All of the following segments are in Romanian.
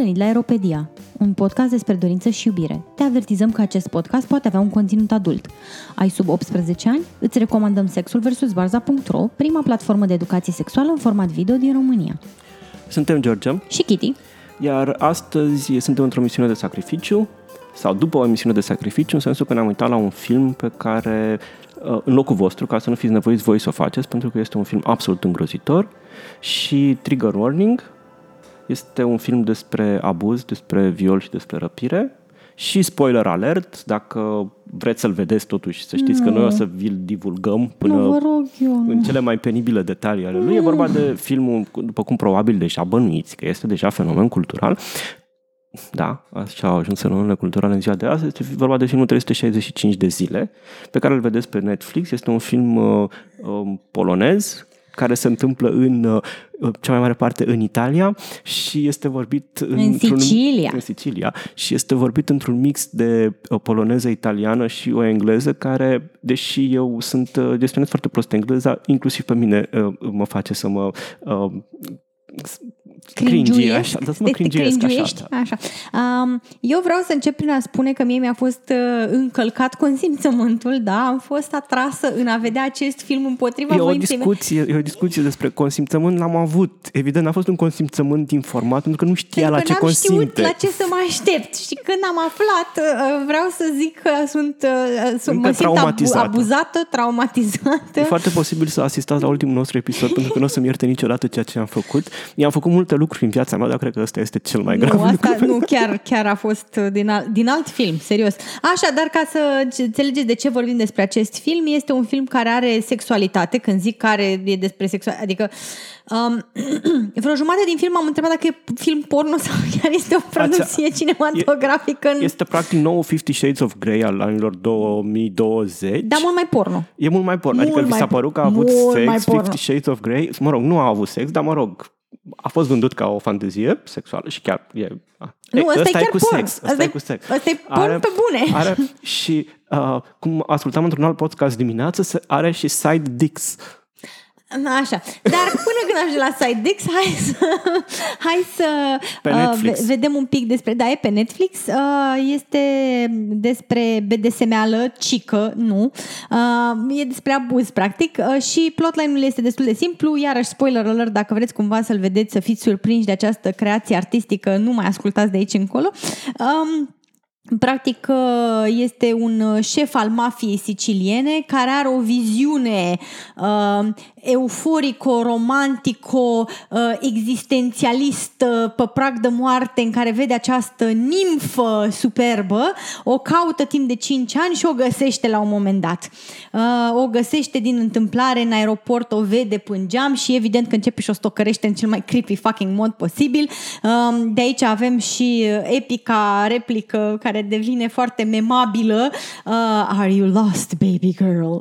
venit la Aeropedia, un podcast despre dorință și iubire. Te avertizăm că acest podcast poate avea un conținut adult. Ai sub 18 ani? Îți recomandăm Sexul vs. Varza.ro, prima platformă de educație sexuală în format video din România. Suntem George Și Kitty. Iar astăzi suntem într-o misiune de sacrificiu sau după o emisiune de sacrificiu, în sensul că ne-am uitat la un film pe care, uh, în locul vostru, ca să nu fiți nevoiți voi să o faceți, pentru că este un film absolut îngrozitor și trigger warning, este un film despre abuz, despre viol și despre răpire. Și spoiler alert, dacă vreți să-l vedeți totuși, să știți Nu. că noi o să vi-l divulgăm până Nu, vă rog eu. în cele mai penibile detalii ale lui. E vorba de filmul, după cum probabil deja bănuiți, că este deja fenomen cultural. Da, așa au ajuns fenomenele culturale în ziua de azi. Este vorba de filmul 365 de zile, pe care îl vedeți pe Netflix. Este un film uh, uh, polonez care se întâmplă în uh, cea mai mare parte în Italia și este vorbit într-un- Sicilia. În Sicilia și este vorbit într-un mix de uh, poloneză italiană și o engleză care, deși eu sunt uh, gestionez foarte prost engleza, inclusiv pe mine uh, mă face să mă uh, cringy, Cringiuiesc? așa, da, să mă Te- te cringiuiesc așa. cringiuiești? Da. așa. Um, eu vreau să încep prin a spune că mie mi-a fost uh, încălcat consimțământul, da? Am fost atrasă în a vedea acest film împotriva E o, voinței mele. discuție, e o discuție despre consimțământ, l-am avut. Evident, a fost un consimțământ informat, pentru că nu știa Pentru la că ce n-am consimte. știut la ce să mă aștept și când am aflat, uh, vreau să zic că sunt, uh, sunt Încă mă simt abu- traumatizată. abuzată, traumatizată. E foarte posibil să asistați la ultimul nostru episod, pentru că nu o să-mi ierte niciodată ceea ce am făcut. I-am făcut multe lucruri în viața mea, dar cred că ăsta este cel mai grav Nu, asta lucru. nu, chiar, chiar a fost uh, din, al, din alt film, serios. Așa, dar ca să ce- înțelegeți de ce vorbim despre acest film, este un film care are sexualitate, când zic care e despre sexualitate, adică um, vreo jumătate din film am întrebat dacă e film porno sau chiar este o producție cinematografică. În... Este practic nou Fifty Shades of Grey al anilor 2020. Dar mult mai porno. E mult mai porno. Mult Adică vi mai s-a por- părut că a avut mult mai sex, porno. Fifty Shades of Grey. Mă rog, nu a avut sex, dar mă rog, a fost vândut ca o fantezie sexuală și chiar e... a. Nu, ăsta e ăsta chiar cu porn. sex. Ăsta Ăsta e e- cu sex. ăsta e porn pe bune. Are, și uh, cum ascultam într-un alt podcast dimineață, se- are și side dicks. Așa. Dar până când ajungem la Sidex, hai să, hai să Pe uh, Netflix. ve- vedem un pic despre... Da, e pe Netflix. Uh, este despre BDSM-ală, cică, nu. Uh, e despre abuz, practic. Uh, și plotline-ul este destul de simplu. Iarăși, spoiler alert, dacă vreți cumva să-l vedeți, să fiți surprinși de această creație artistică, nu mai ascultați de aici încolo. Um, Practic uh, este un șef al mafiei siciliene care are o viziune uh, euforico, romantico, uh, existențialistă pe prag de moarte în care vede această nimfă superbă, o caută timp de 5 ani și o găsește la un moment dat. Uh, o găsește din întâmplare în aeroport, o vede până geam și evident că începe și o stocărește în cel mai creepy fucking mod posibil. Um, De aici avem și uh, epica replică care devine foarte memabilă. Uh, Are you lost, baby girl?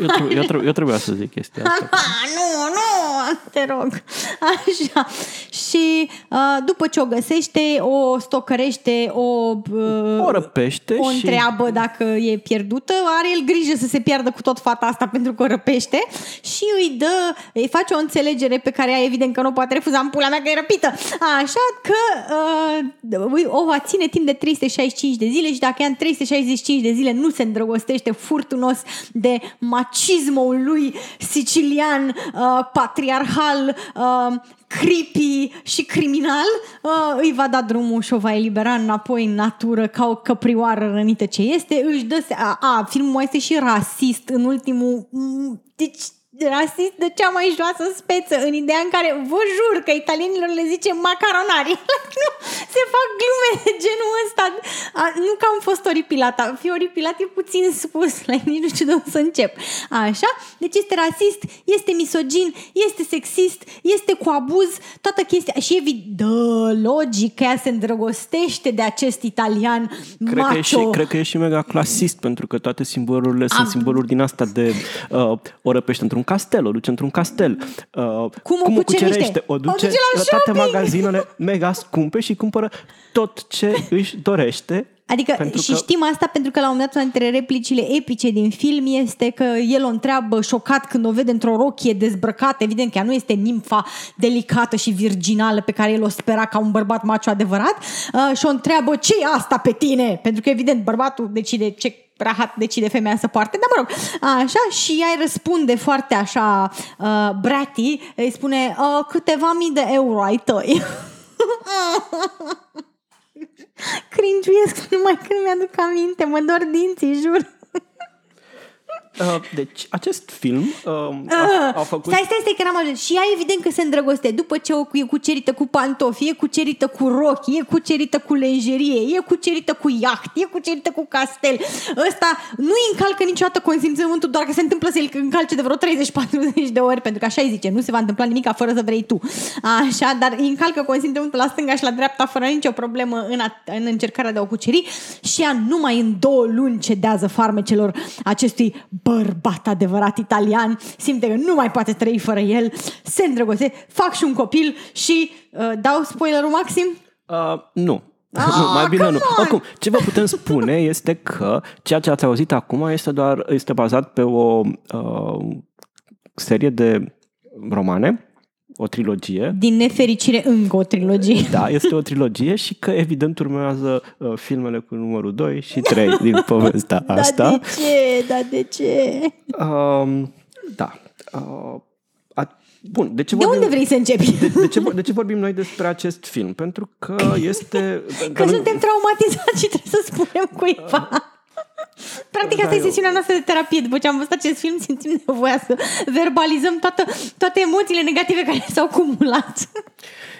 Eu, trebuie, eu, trebuie, eu trebuia să zic chestia asta. nu, nu, te rog. Așa. Și uh, după ce o găsește, o stocărește, o, uh, O răpește o și... întreabă dacă e pierdută, are el grijă să se piardă cu tot fata asta pentru că o răpește și îi dă, îi face o înțelegere pe care ea evident că nu poate refuza în pula mea că e răpită. Așa că uh, o va ține timp de 365 de zile și dacă ea în 365 de zile nu se îndrăgostește furtunos de macismul lui sicilian, uh, patriarhal, uh, creepy și criminal, uh, îi va da drumul și o va elibera înapoi în natură ca o căprioară rănită ce este. Își dă se- a, a, filmul mai este și rasist în ultimul... m, Deci, rasist de cea mai joasă speță, în ideea în care vă jur că italienilor le zice macaronari. nu, se fac glume de genul ăsta. A, nu că am fost oripilată. A fi oripilat e puțin spus, la nici nu știu de unde să încep. Așa? Deci este rasist, este misogin, este sexist, este cu abuz, toată chestia. Și evident, dă, logic că ea se îndrăgostește de acest italian Cred că, e și, macho. cred că e și mega clasist, pentru că toate simbolurile sunt Am- simboluri din asta de uh, o răpește într-un castel, o duce într-un castel. Uh, Cum o cucerește? O O duce, duce la la toate shopping! magazinele mega scumpe și cumpără tot ce își dorește Adică Pentru și că- știm asta pentru că la un moment dat una dintre replicile epice din film este că el o întreabă șocat când o vede într-o rochie dezbrăcată, evident că ea nu este nimfa delicată și virginală pe care el o spera ca un bărbat macho adevărat uh, și o întreabă ce e asta pe tine? Pentru că evident bărbatul decide ce rahat decide femeia să poarte, dar mă rog, așa, și ea îi răspunde foarte așa uh, bratty, îi spune uh, câteva mii de euro ai tăi. Cringiuiesc numai când mi-aduc aminte, mă dor dinții, jur. Uh, deci, acest film uh, a, a făcut... Stai, stai, stai, că n-am ajuns. Și ea evident că se îndrăgoste. După ce o, e cucerită cu pantofi, e cucerită cu rochi, e cucerită cu lenjerie, e cucerită cu iaht, e cucerită cu castel. Ăsta nu îi încalcă niciodată consimțământul, doar că se întâmplă să-l încalce de vreo 30-40 de ori, pentru că așa îi zice, nu se va întâmpla nimic fără să vrei tu. Așa, dar îi încalcă consimțământul la stânga și la dreapta fără nicio problemă în, a, în încercarea de a o cuceri și ea numai în două luni cedează farmecelor acestui bărbat adevărat italian, simte că nu mai poate trăi fără el, se îndrăgoste, fac și un copil și uh, dau spoilerul maxim? Uh, nu. Ah, nu, mai bine come nu. on! Oricum, ce vă putem spune este că ceea ce ați auzit acum este doar este bazat pe o uh, serie de romane, o trilogie. Din nefericire încă o trilogie. Da, este o trilogie și că evident urmează uh, filmele cu numărul 2 și 3 din povestea asta. Dar de ce? Dar de ce? Um, da. Uh, a, bun, de ce De vorbim, unde vrei să începi? de, de, ce, de ce vorbim noi despre acest film? Pentru că este... Că suntem traumatizați și trebuie să spunem cuiva. Practic asta Da, e eu- sesiunea noastră de terapie. După ce am văzut acest film, simțim nevoia să verbalizăm toată, toate emoțiile negative care s-au acumulat.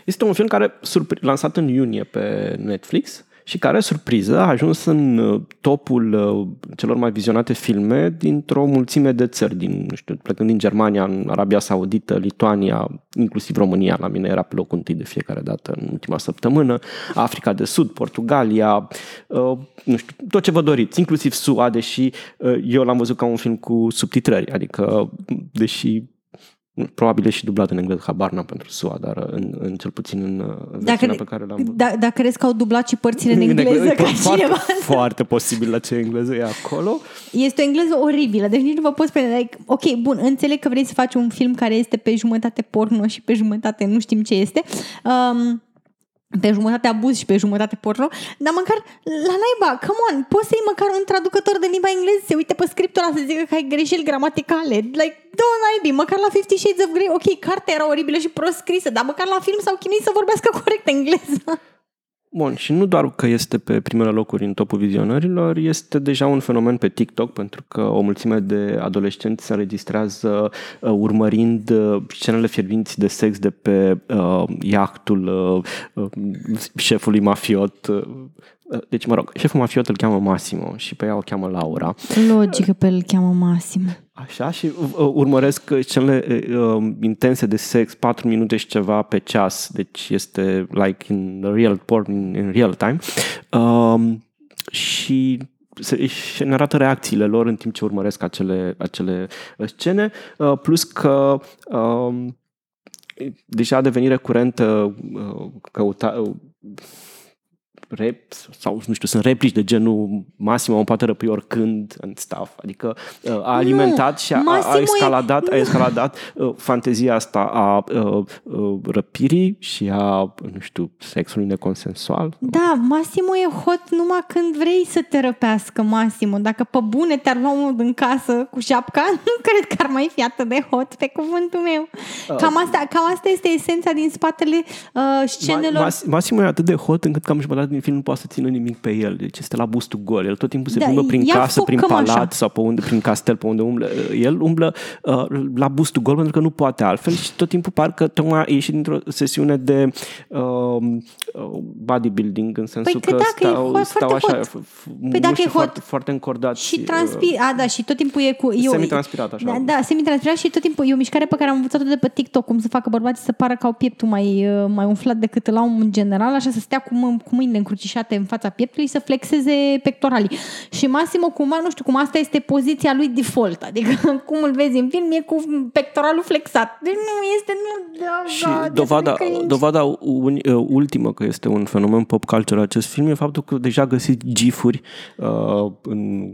Este un film care surpri- lansat în iunie pe Netflix și care, surpriză, a ajuns în uh, topul uh, celor mai vizionate filme dintr-o mulțime de țări, din, nu știu, plecând din Germania, în Arabia Saudită, Lituania, inclusiv România, la mine era pe locul întâi de fiecare dată în ultima săptămână, Africa de Sud, Portugalia, uh, nu știu, tot ce vă doriți, inclusiv SUA, deși uh, eu l-am văzut ca un film cu subtitrări, adică, deși Probabil e și dublat în engleză, habar n-am pentru SUA, dar în, în cel puțin în uh, versiunea pe care l-am da, dacă crezi că au dublat și părțile în engleză ca foarte, cineva. foarte posibil la ce engleză e acolo. Este o engleză oribilă, deci nici nu vă pot spune. Like, ok, bun, înțeleg că vrei să faci un film care este pe jumătate porno și pe jumătate nu știm ce este. Um, pe jumătate abuz și pe jumătate porno, dar măcar la naiba, come on, poți să iei măcar un traducător de limba engleză, să uite pe scriptul ăla să zică că ai greșeli gramaticale. Like, două naibii, măcar la Fifty Shades of Grey, ok, cartea era oribilă și prost scrisă, dar măcar la film s-au chinuit să vorbească corect engleză. Bun, și nu doar că este pe primele locuri în topul vizionărilor, este deja un fenomen pe TikTok, pentru că o mulțime de adolescenți se înregistrează uh, urmărind uh, scenele fierbinți de sex de pe uh, iahtul uh, uh, șefului mafiot. Uh, deci, mă rog, șeful mafiot îl cheamă Massimo și pe ea o cheamă Laura. Logic că pe el cheamă Massimo. Așa și uh, urmăresc scenele uh, intense de sex, 4 minute și ceva pe ceas, deci este like in real porn, in, in real time. Uh, și se, și ne arată reacțiile lor în timp ce urmăresc acele, acele scene, uh, plus că uh, deja a devenit recurentă uh, căuta, uh, rep, sau nu știu, sunt replici de genul Massimo mă poate răpi oricând and stuff. Adică uh, a alimentat și a, a Massimo e- escaladat, a escaladat uh, fantezia asta a uh, uh, răpirii și a, nu știu, sexului neconsensual. Da, Massimo e hot numai când vrei să te răpească, Massimo. Dacă pe bune te-ar lua unul din casă cu șapca, nu cred că ar mai fi atât de hot, pe cuvântul meu. Cam asta, cam asta este esența din spatele uh, scenelor. Ma, Massimo e atât de hot încât cam jumătate din film nu poate să țină nimic pe el. Deci este la bustul gol. El tot timpul se Da, plimbă prin ia casă, foc prin cam palat așa. sau pe unde, prin castel, pe unde umblă. El umblă uh, la bustul gol pentru că nu poate altfel și tot timpul parcă tocmai a ieșit dintr-o sesiune de uh, uh, bodybuilding în sensul Păi că că dacă e stau, hot, stau foarte așa hot. f- f- Păi dacă mușchi e hot foarte, foarte încordați. Și uh, transpir, a, da, și tot timpul e cu... Eu, Semi-transpirat, așa. Da, da, semi-transpirat și tot timpul e o mișcare pe care am învățat-o de pe TikTok, cum să facă bărbații să pară că au pieptul mai, uh, mai umflat decât la om în general, așa să stea cu, mân- cu mâinile încrucișate în fața pieptului să flexeze pectoralii. Și Massimo cumva, nu știu cum, asta este poziția lui default. Adică cum îl vezi în film, e cu pectoralul flexat. Deci nu este... Nu, da, Și da, dovada, cringe. dovada un, uh, ultimă că este un fenomen pop culture acest film e faptul că deja găsiți gifuri uh, în,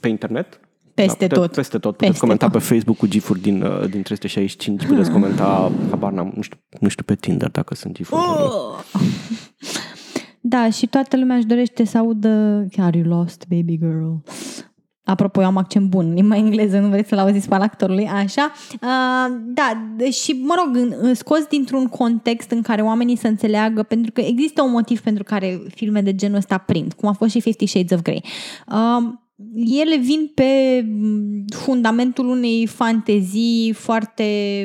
pe internet. Peste puteți, tot. Peste tot. Peste Puteți comenta tot. pe Facebook cu gifuri din, uh, din 365, puteți comenta, habar n-am, nu știu, nu știu pe Tinder dacă sunt gifuri. Oh! Da, și toată lumea își dorește să audă Are you lost, baby girl? Apropo, eu am accent bun în limba engleză, nu vreți să-l auziți pe al actorului, așa. Uh, da, și, mă rog, în, în- scos dintr-un context în care oamenii să înțeleagă, pentru că există un motiv pentru care filme de genul ăsta prind, cum a fost și Fifty Shades of Grey. Uh, ele vin pe m, fundamentul unei fantezii foarte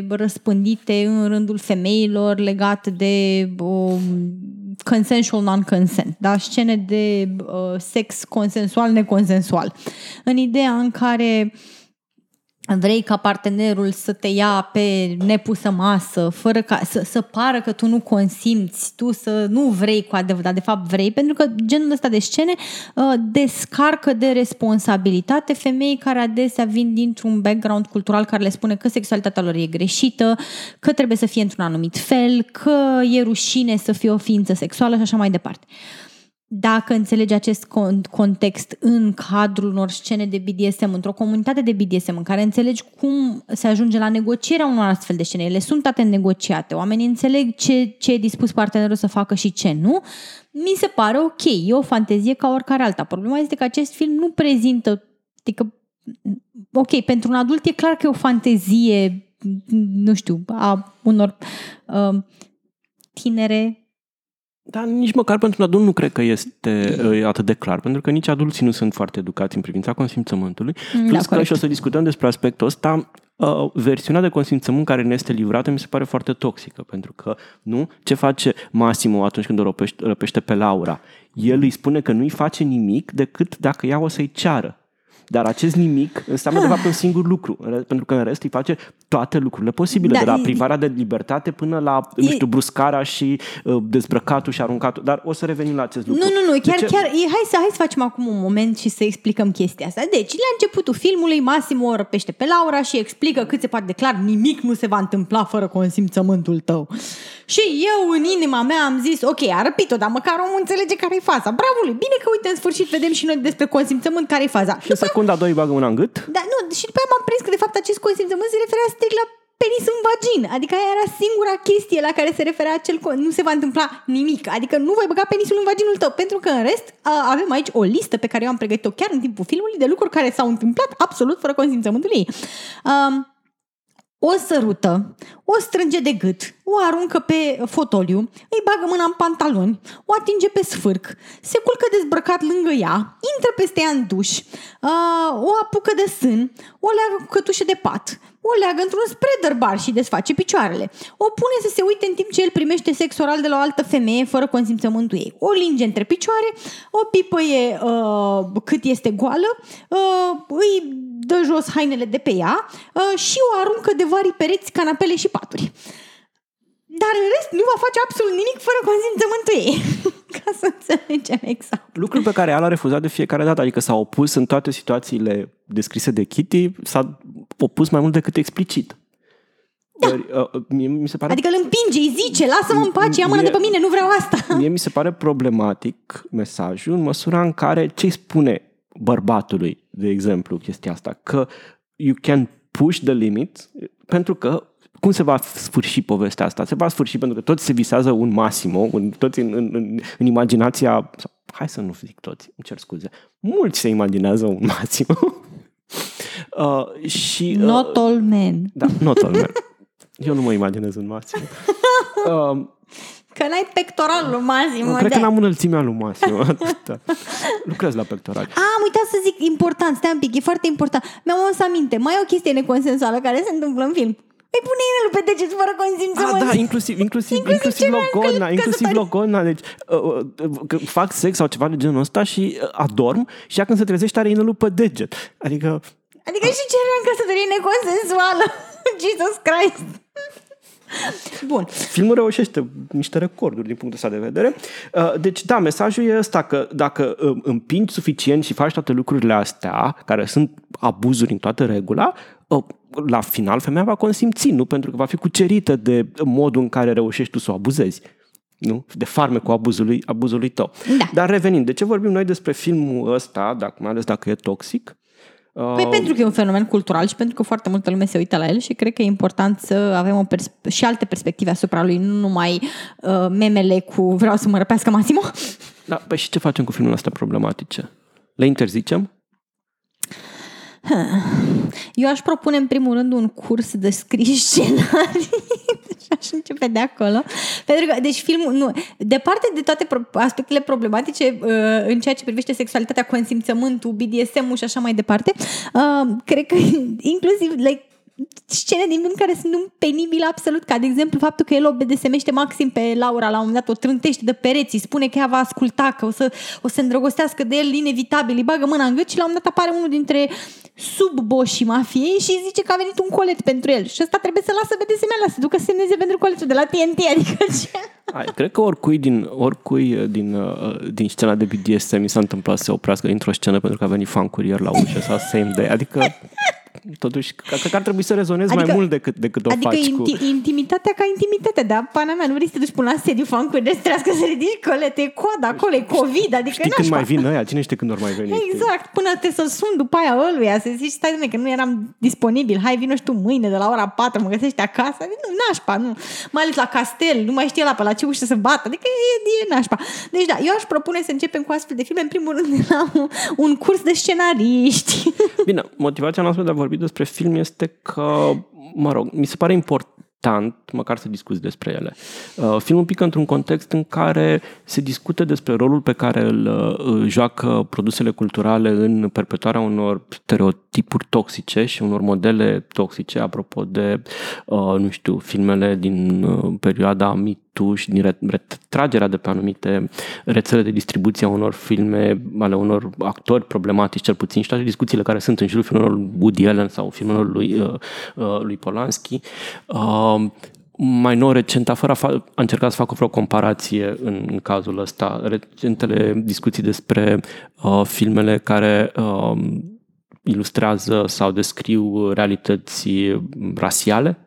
răspândite în rândul femeilor legat de um, consensual non-consent, da? scene de uh, sex consensual, neconsensual. În ideea în care vrei ca partenerul să te ia pe nepusă masă, fără ca să, să pară că tu nu consimți, tu să nu vrei cu adevărat, dar de fapt vrei, pentru că genul ăsta de scene uh, descarcă de responsabilitate femei care adesea vin dintr-un background cultural care le spune că sexualitatea lor e greșită, că trebuie să fie într-un anumit fel, că e rușine să fie o ființă sexuală și așa mai departe dacă înțelegi acest con- context în cadrul unor scene de BDSM, într-o comunitate de BDSM, în care înțelegi cum se ajunge la negocierea unor astfel de scene, ele sunt toate negociate, oamenii înțeleg ce, ce e dispus partenerul să facă și ce nu, mi se pare ok, e o fantezie ca oricare alta. Problema este că acest film nu prezintă, adică, ok, pentru un adult e clar că e o fantezie, nu știu, a unor uh, tinere Dar nici măcar pentru un adult nu cred că este uh, atât de clar, pentru că nici adulții nu sunt foarte educați în privința consimțământului. Plus că, Da, corect. și o să discutăm despre aspectul ăsta, uh, versiunea de consimțământ care ne este livrată mi se pare foarte toxică, pentru că, nu? Ce face Massimo atunci când o răpește, răpește pe Laura? El îi spune că nu-i face nimic decât dacă ea o să-i ceară. Dar acest nimic înseamnă de fapt un singur lucru, în re- pentru că în rest îi face toate lucrurile posibile, Da, de la e- privarea de libertate până la, nu E- știu, bruscarea și uh, dezbrăcatul și aruncatul. Dar o să revenim la acest lucru. Nu, nu, nu, De chiar, ce- chiar, e, hai, să, hai să facem acum un moment și să explicăm chestia asta. Deci, la începutul filmului, Massimo o răpește pe Laura și explică cât se poate de clar, nimic nu se va întâmpla fără consimțământul tău. Și eu, în inima mea, am zis, ok, a răpit-o, dar măcar omul înțelege care-i faza. Bravo lui, bine că, uite, în sfârșit vedem și noi despre consimțământ care-i faza. Și în secunda a doua îi bagă mâna în gât. Da, nu, și după aia m-am prins că de fapt acest consimțământ se referea strict la penis în vagin. Adică aia era singura chestie la care se referea acel con- nu se va întâmpla nimic. Adică nu voi băga penisul în vaginul tău, pentru că în rest a, avem aici o listă pe care eu am pregătit-o chiar în timpul filmului de lucruri care s-au întâmplat absolut fără consimțământul ei. Um, o sărută, o strânge de gât, o aruncă pe fotoliu, îi bagă mâna în pantaloni, o atinge pe sfârc, se culcă dezbrăcat lângă ea, intră peste ea în duș, uh, o apucă de sân, o leagă cu cătușe de pat, o leagă într-un spreader bar și desface picioarele. O pune să se uite în timp ce el primește sex oral de la o altă femeie fără consimțământul ei. O linge între picioare, o pipăie uh, cât este goală, uh, îi dă jos hainele de pe ea uh, și o aruncă de vari pereți, canapele și paturi. Dar în rest nu va face absolut nimic fără consimțământul ei. Ca să înțelegem exact. Lucrul pe care el a refuzat de fiecare dată, adică s-a opus în toate situațiile descrise de Kitty, s-a opus mai mult decât explicit. Da. Ori, uh, mie mi se pare Adică îl împinge, îi zice, lasă-mă în pace, ia mâna de pe mine, nu vreau asta. Mie mi se pare problematic mesajul în măsura în care ce îi spune bărbatului, de exemplu, chestia asta, că you can push the limit, pentru că cum se va sfârși povestea asta? Se va sfârși pentru că toți se visează un maximo, un, toți în, în, în, în imaginația, sau, hai să nu zic toți, îmi cer scuze, mulți se imaginează un maximo. uh, și, uh, Not all men. Da, not all men. Eu nu mă imaginez un maxim. Uh, Că n-ai pectoralul Massimo. Cred de- că n-am înălțimea lui Massimo. atâta. Lucrez la pectorali. A, am uitat să zic, important, stai un pic, e foarte important. Mi-am adus aminte, mai e o chestie neconsensuală care se întâmplă în film. Îi pune inelul pe deget fără Ah, consimțământ. da, inclusiv, inclusiv, Inclusiv inclusiv cele logona, că- inclusiv căsătorii. logona, deci uh, uh, că fac sex sau ceva de genul ăsta și uh, adorm și ea când se trezește are inelul pe deget. Adică, Adică și cererea în căsătorie neconsensuală. Jesus Christ. Bun. Filmul reușește niște recorduri din punctul ăsta de vedere. Uh, deci, da, mesajul e ăsta că dacă uh, împingi suficient și faci toate lucrurile astea, care sunt abuzuri în toată regula, uh, la final femeia va consimți, nu? Pentru că va fi cucerită de modul în care reușești tu să o abuzezi. Nu? De farmecul abuzului, abuzului tău. Da. Dar revenind, de ce vorbim noi despre filmul ăsta, dacă, mai ales dacă e toxic? Păi Uh, pentru că e un fenomen cultural și pentru că foarte multă lume se uită la el și cred că e important să avem o pers- și alte perspective asupra lui, nu numai uh, memele cu vreau să mă răpească Massimo. Da, păi și ce facem cu filmele astea problematice? Le interzicem? Eu aș propune în primul rând un curs de scris scenarii și aș începe de acolo. Pentru că, deci filmul, nu, departe de toate pro- aspectele problematice uh, în ceea ce privește sexualitatea, consimțământul, BDSM-ul și așa mai departe, uh, cred că inclusiv like, scene din film care sunt un penibil absolut, ca de exemplu faptul că el o BDSM-ește maxim pe Laura la un moment dat, o trântește de pereți, îi spune că ea va asculta, că o să, o să îndrăgostească de el inevitabil, îi bagă mâna în gât și la un moment dat apare unul dintre subboșii mafiei și îi zice că a venit un colet pentru el. Și ăsta trebuie să lasă BDSM-ul să ducă să semneze pentru coletul de la TNT, adică ce? Hai, cred că oricui din, oricui uh, din, uh, din scena de BDSM mi s-a întâmplat să se oprească dintr-o scenă pentru că a venit fan curier la ușă sau same day. Adică totuși, cred că ar trebui să rezonezi Adică- mai mult decât, decât o Adică faci cu... inti- intimitatea ca intimitate, dar pana mea, nu vrei să te duci până la sediu fan cu să trească să ridici colete, e coada acolo, e COVID, adică Știi când nașpa. mai vin ăia? Cine știe când ori mai veni? Exact, până te să sun după aia ăluia, să zici, stai dumne, că nu eram disponibil, hai vino și tu mâine de la ora 4, mă găsești acasă, adică, nu, nașpa, nu. Mai ales la castel, nu mai știe la pe la ce ușă să bată, adică e, e nașpa. Deci da, eu aș propune să începem cu astfel de filme, în primul rând, de la un, un curs de scenariști. Bine, motivația noastră de a vorbi despre film este că, mă rog, mi se pare important măcar să discuți despre ele. Uh, filmul pică într-un context în care se discută despre rolul pe care îl uh, joacă produsele culturale în perpetuarea unor stereotipuri toxice și unor modele toxice, apropo de, uh, nu știu, filmele din uh, perioada Me Too și din ret- retragerea de pe anumite rețele de distribuție a unor filme ale unor actori problematici, cel puțin, și toate discuțiile care sunt în jurul filmelor lui Woody Allen sau filmelor lui, uh, uh, lui Polanski. Uh, mai nou, recent, fără a, fa- a încercat să facă vreo comparație în, în cazul ăsta. Recentele discuții despre uh, filmele care uh, ilustrează sau descriu realități rasiale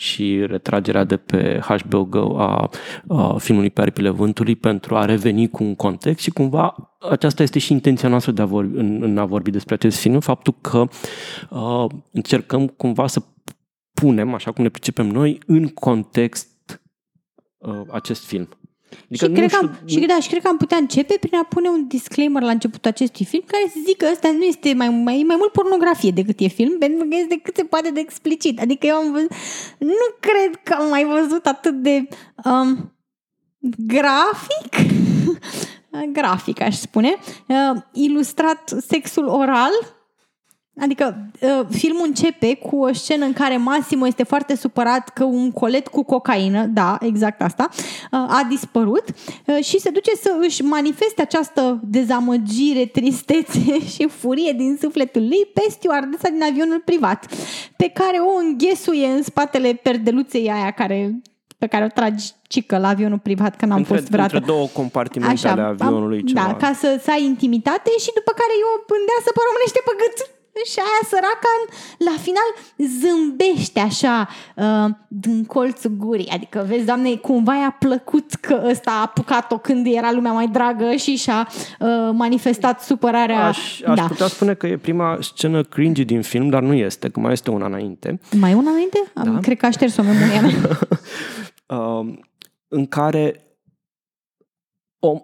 și retragerea de pe HBO Go a, a filmului Pe aripile vântului pentru a reveni cu un context și cumva aceasta este și intenția noastră de a vorbi, în, în a vorbi despre acest film, faptul că uh, încercăm cumva să punem, așa cum ne pricepem noi, în context uh, acest film. Adică și, cred că am, și, da, și cred că am putea începe prin a pune un disclaimer la începutul acestui film care să zică că ăsta nu este mai, mai, mai mult pornografie decât e film, pentru că este cât se poate de explicit. Adică eu am văzut, nu cred că am mai văzut atât de um, grafic, grafic aș spune, uh, ilustrat sexul oral Adică uh, filmul începe cu o scenă în care Massimo este foarte supărat că un colet cu cocaină, da, exact asta, uh, a dispărut uh, și se duce să își manifeste această dezamăgire, tristețe și furie din sufletul lui pe stewardesa din avionul privat, pe care o înghesuie în spatele perdeluței aia care pe care o tragi cică la avionul privat, că n-am între, fost vreodată. Între două compartimente Așa, ale avionului. Am, ceva. Da, ca să, să ai intimitate și după care eu pândeasă pe românește pe gât și aia săraca la final zâmbește așa uh, din colțul gurii. Adică, vezi, doamne, cumva i-a plăcut că ăsta a apucat-o când era lumea mai dragă și și-a uh, manifestat supărarea. Aș, aș da. putea spune că e prima scenă cringy din film, dar nu este, că mai este una înainte. Mai una înainte? Da. Cred că aș șters-o memoria mea. uh, în care o,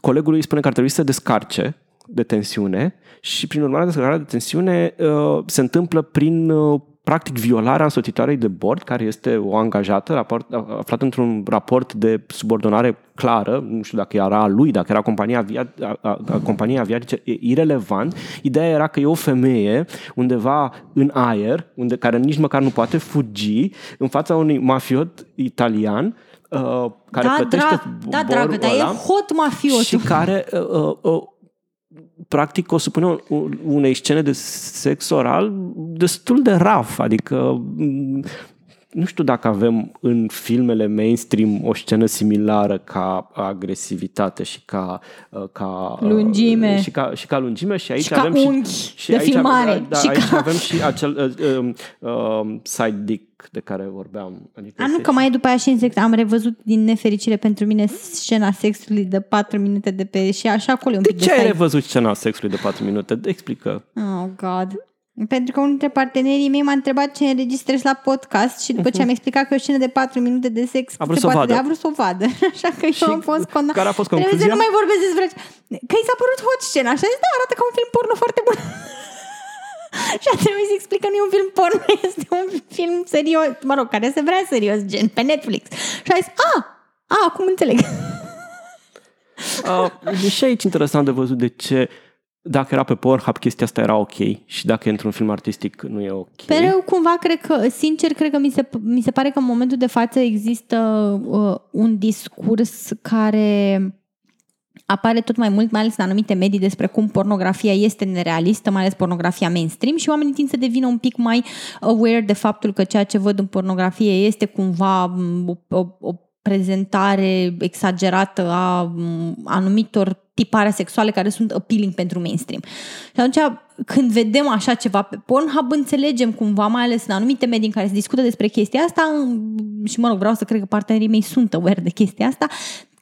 colegul îi spune că ar trebui să se descarce de tensiune și prin urmare descărcarea de tensiune uh, se întâmplă prin uh, practic violarea însoțitoarei de bord, care este o angajată raport, aflată într-un raport de subordonare clară, nu știu dacă era a lui, dacă era compania, avia, a, a, a compania aviatice, e irelevant. Ideea era că e o femeie undeva în aer, unde, care nici măcar nu poate fugi, în fața unui mafiot italian, uh, care da, plătește drag, da, dragă, dar e hot mafiotul. Și care uh, uh, practic o supune unei scene de sex oral destul de raf, adică nu știu dacă avem în filmele mainstream o scenă similară ca agresivitate și ca, uh, ca uh, Lungime. și ca, și ca lungime și aici Și ca avem unghi și de aici, filmare. Da, Și aici ca- avem și acel uh, um, uh, side dick de care vorbeam. Adică A, nu este că mai e după aia și în sex. Am revăzut din nefericire pentru mine scena sexului de 4 minute de pe... Și așa acolo e un De pic ce ai side. revăzut scena sexului de 4 minute? Explică. Oh, God. Pentru că unul dintre partenerii mei m-a întrebat ce înregistrez la podcast și după ce am explicat că e o scenă de 4 minute de sex A vrut se să o poate vadă. de- a vrut să o vadă. Așa că eu am fost condamnat. care a fost Trebuie să concluzia? nu mai vorbesc despre Că i s-a părut hot scena. Și a zis, da, arată ca un film porno foarte bun. și a trebuit să explic că nu e un film porno, este un film serios, mă rog, care se vrea serios, gen pe Netflix. Și a zis, a, a, acum înțeleg. Uh, e și aici interesant de văzut de ce dacă era pe Pornhub chestia asta era ok și dacă e într-un film artistic nu e ok. Pe eu cumva cred că, sincer, cred că mi se, mi se pare că în momentul de față există uh, un discurs care apare tot mai mult, mai ales în anumite medii, despre cum pornografia este nerealistă, mai ales pornografia mainstream și oamenii tind să devină un pic mai aware de faptul că ceea ce văd în pornografie este cumva m, o, o, o prezentare exagerată a m, anumitor tipare sexuale care sunt appealing pentru mainstream. Și atunci, când vedem așa ceva pe Pornhub, înțelegem cumva, mai ales în anumite medii în care se discută despre chestia asta, și mă rog, vreau să cred că partenerii mei sunt aware de chestia asta,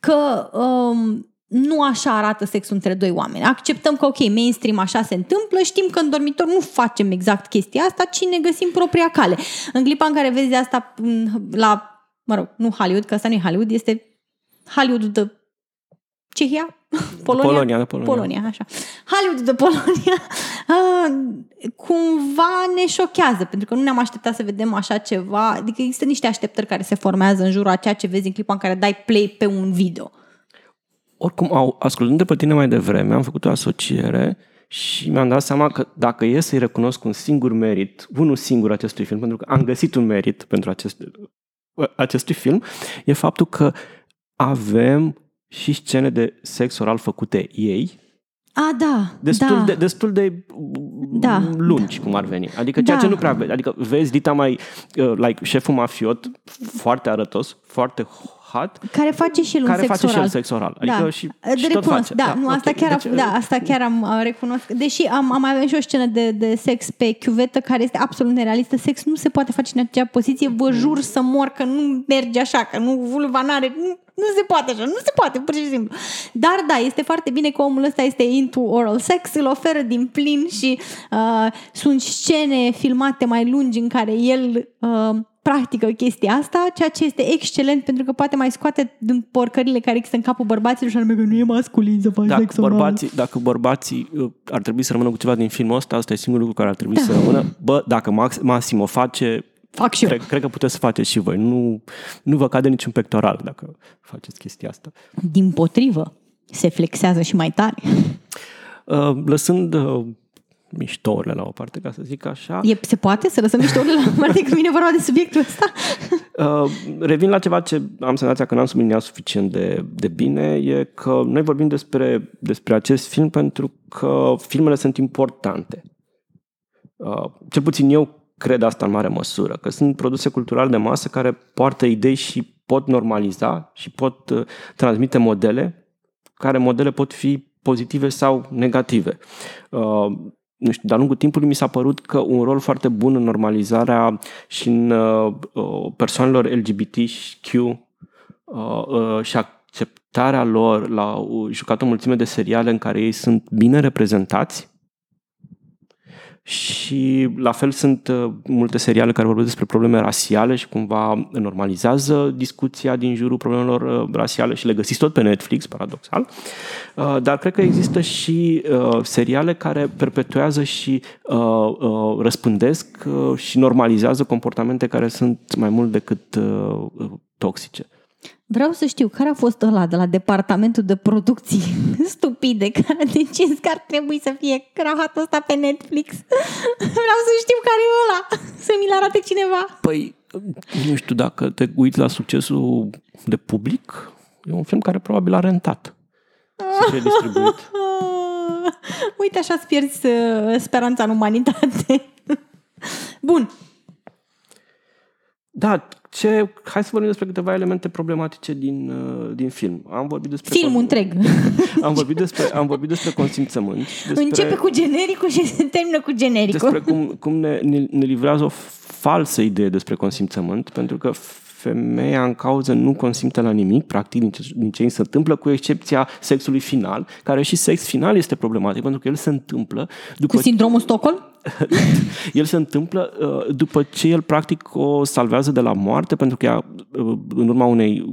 că um, nu așa arată sexul între doi oameni. Acceptăm că, ok, mainstream așa se întâmplă, știm că în dormitor nu facem exact chestia asta, ci ne găsim propria cale. În clipa în care vezi asta m, la, mă rog, nu Hollywood, că asta nu e Hollywood, este Hollywood de Cehia? Polonia? Polonia, de Polonia. Polonia, așa. Hollywood de Polonia uh, cumva ne șochează, pentru că nu ne-am așteptat să vedem așa ceva. Adică există niște așteptări care se formează în jurul a ceea ce vezi în clipa în care dai play pe un video. Oricum, au, ascultând de pe tine mai devreme, am făcut o asociere și mi-am dat seama că dacă e să-i recunosc un singur merit, unul singur acestui film, pentru că am găsit un merit pentru acest, acestui film, e faptul că avem și scene de sex oral făcute ei, A, da, destul, da. de, destul de Da, lungi, cum ar veni. Adică ceea Da. ce nu prea vezi. Adică vezi Dita mai, uh, like, șeful mafiot, foarte arătos, foarte hot, Care face și el un care sex face oral. și el sex oral. Adică da. și, de și tot recunosc, face. Da, nu, asta, ok. chiar, Deci, a, da, asta chiar am uh, recunosc. Deși am, am mai avem și o scenă de, de sex pe chiuvetă care este absolut nerealistă. Sex nu se poate face în acea poziție. Vă jur să mor că nu merge așa, că nu vulva n-are... Nu, nu se poate așa, nu se poate, pur și simplu. Dar da, este foarte bine că omul ăsta este into oral sex, îl oferă din plin și uh, sunt scene filmate mai lungi în care el uh, practică chestia asta, ceea ce este excelent pentru că poate mai scoate din porcările care există în capul bărbaților și anume că nu e masculin să faci Dacă sex oral. bărbații, dacă bărbații uh, ar trebui să rămână cu ceva din filmul ăsta, asta e singurul lucru care ar trebui să rămână. Bă, dacă Max, Massimo face, Fac și eu. cred, cred că puteți să faceți și voi. Nu, nu vă cade niciun pectoral dacă faceți chestia asta. Din potrivă, se flexează și mai tare. Uh, lăsând uh, miștourile la o parte, ca să zic așa, E, se poate să lăsăm miștourile la parte când vine vorba de subiectul ăsta? Uh, revin la ceva ce am senzația că n-am subliniat suficient de, de bine, e că noi vorbim despre, despre acest film pentru că filmele sunt importante. Uh, cel puțin eu cred asta în mare măsură, că sunt produse culturale de masă care poartă idei și pot normaliza și pot uh, transmite modele, care modele pot fi pozitive sau negative. Uh, nu știu, de-a lungul timpului mi s-a părut că un rol foarte bun în normalizarea și în uh, uh, persoanelor LGBTQ uh, uh, și acceptarea lor la uh, jucat o mulțime de seriale în care ei sunt bine reprezentați și la fel sunt uh, multe seriale care vorbesc despre probleme rasiale și cumva normalizează discuția din jurul problemelor uh, rasiale și le găsiți tot pe Netflix, paradoxal. Uh, dar cred că există și uh, seriale care perpetuează și uh, uh, răspândesc uh, și normalizează comportamente care sunt mai mult decât uh, uh, toxice. Vreau să știu care a fost ăla de la departamentul de producții stupide care a decis că ar trebui să fie crahatul ăsta pe Netflix. Vreau să știu care e ăla. Să mi-l arate cineva. Păi, nu știu dacă te uiți la succesul de public, e un film care probabil a rentat să fie distribuit. Uite, așa îți pierzi uh, speranța în umanitate. Bun. da, ce, hai să vorbim despre câteva elemente problematice din, uh, din film. Am vorbit despre Filmul întreg. am vorbit despre am vorbit despre consimțământ. Despre, Începe cu genericul și se termină cu genericul. despre cum, cum ne, ne, ne livrează o falsă idee despre consimțământ, pentru că femeia în cauză nu consimte la nimic, practic, din ce, din ce îi se întâmplă, cu excepția sexului final, care și sex final este problematic, pentru că el se întâmplă după Cu sindromul Stockholm? el se întâmplă uh, după ce el practic o salvează de la moarte pentru că ea, uh, în urma unei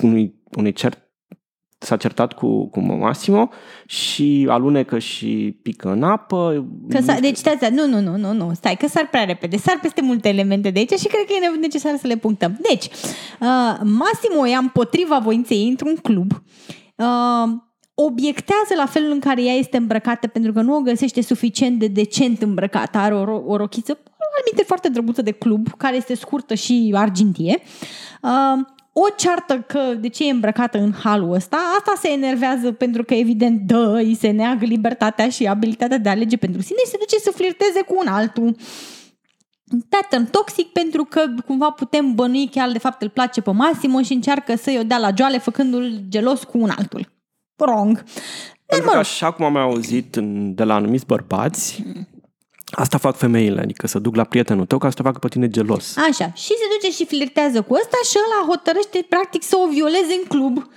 unei, unei cert, s-a certat cu, cu Massimo și alunecă și pică în apă. Că s-a, deci, stați, nu, nu, nu, nu, nu, stai, că sar prea repede, sar peste multe elemente de aici și cred că e necesar să le punctăm. Deci, uh, Massimo e împotriva voinței ei într-un club, uh, obiectează la felul în care ea este îmbrăcată pentru că nu o găsește suficient de decent îmbrăcată. Are o, ro- o rochiță anumite foarte drăguță de club, care este scurtă și argintie. Uh, o ceartă că de ce e îmbrăcată în halul ăsta, asta se enervează pentru că evident dă, îi se neagă libertatea și abilitatea de a alege pentru sine și se duce să flirteze cu un altul. Pattern toxic pentru că cumva putem bănui că el de fapt îl place pe Massimo și încearcă să-i o dea la joale făcându-l gelos cu un altul. Wrong. Pentru că așa cum am auzit în, de la anumiți bărbați, asta fac femeile, adică să duc la prietenul tău ca să te facă pe tine gelos. Așa. Și se duce și flirtează cu ăsta și ăla hotărăște practic să o violeze în club.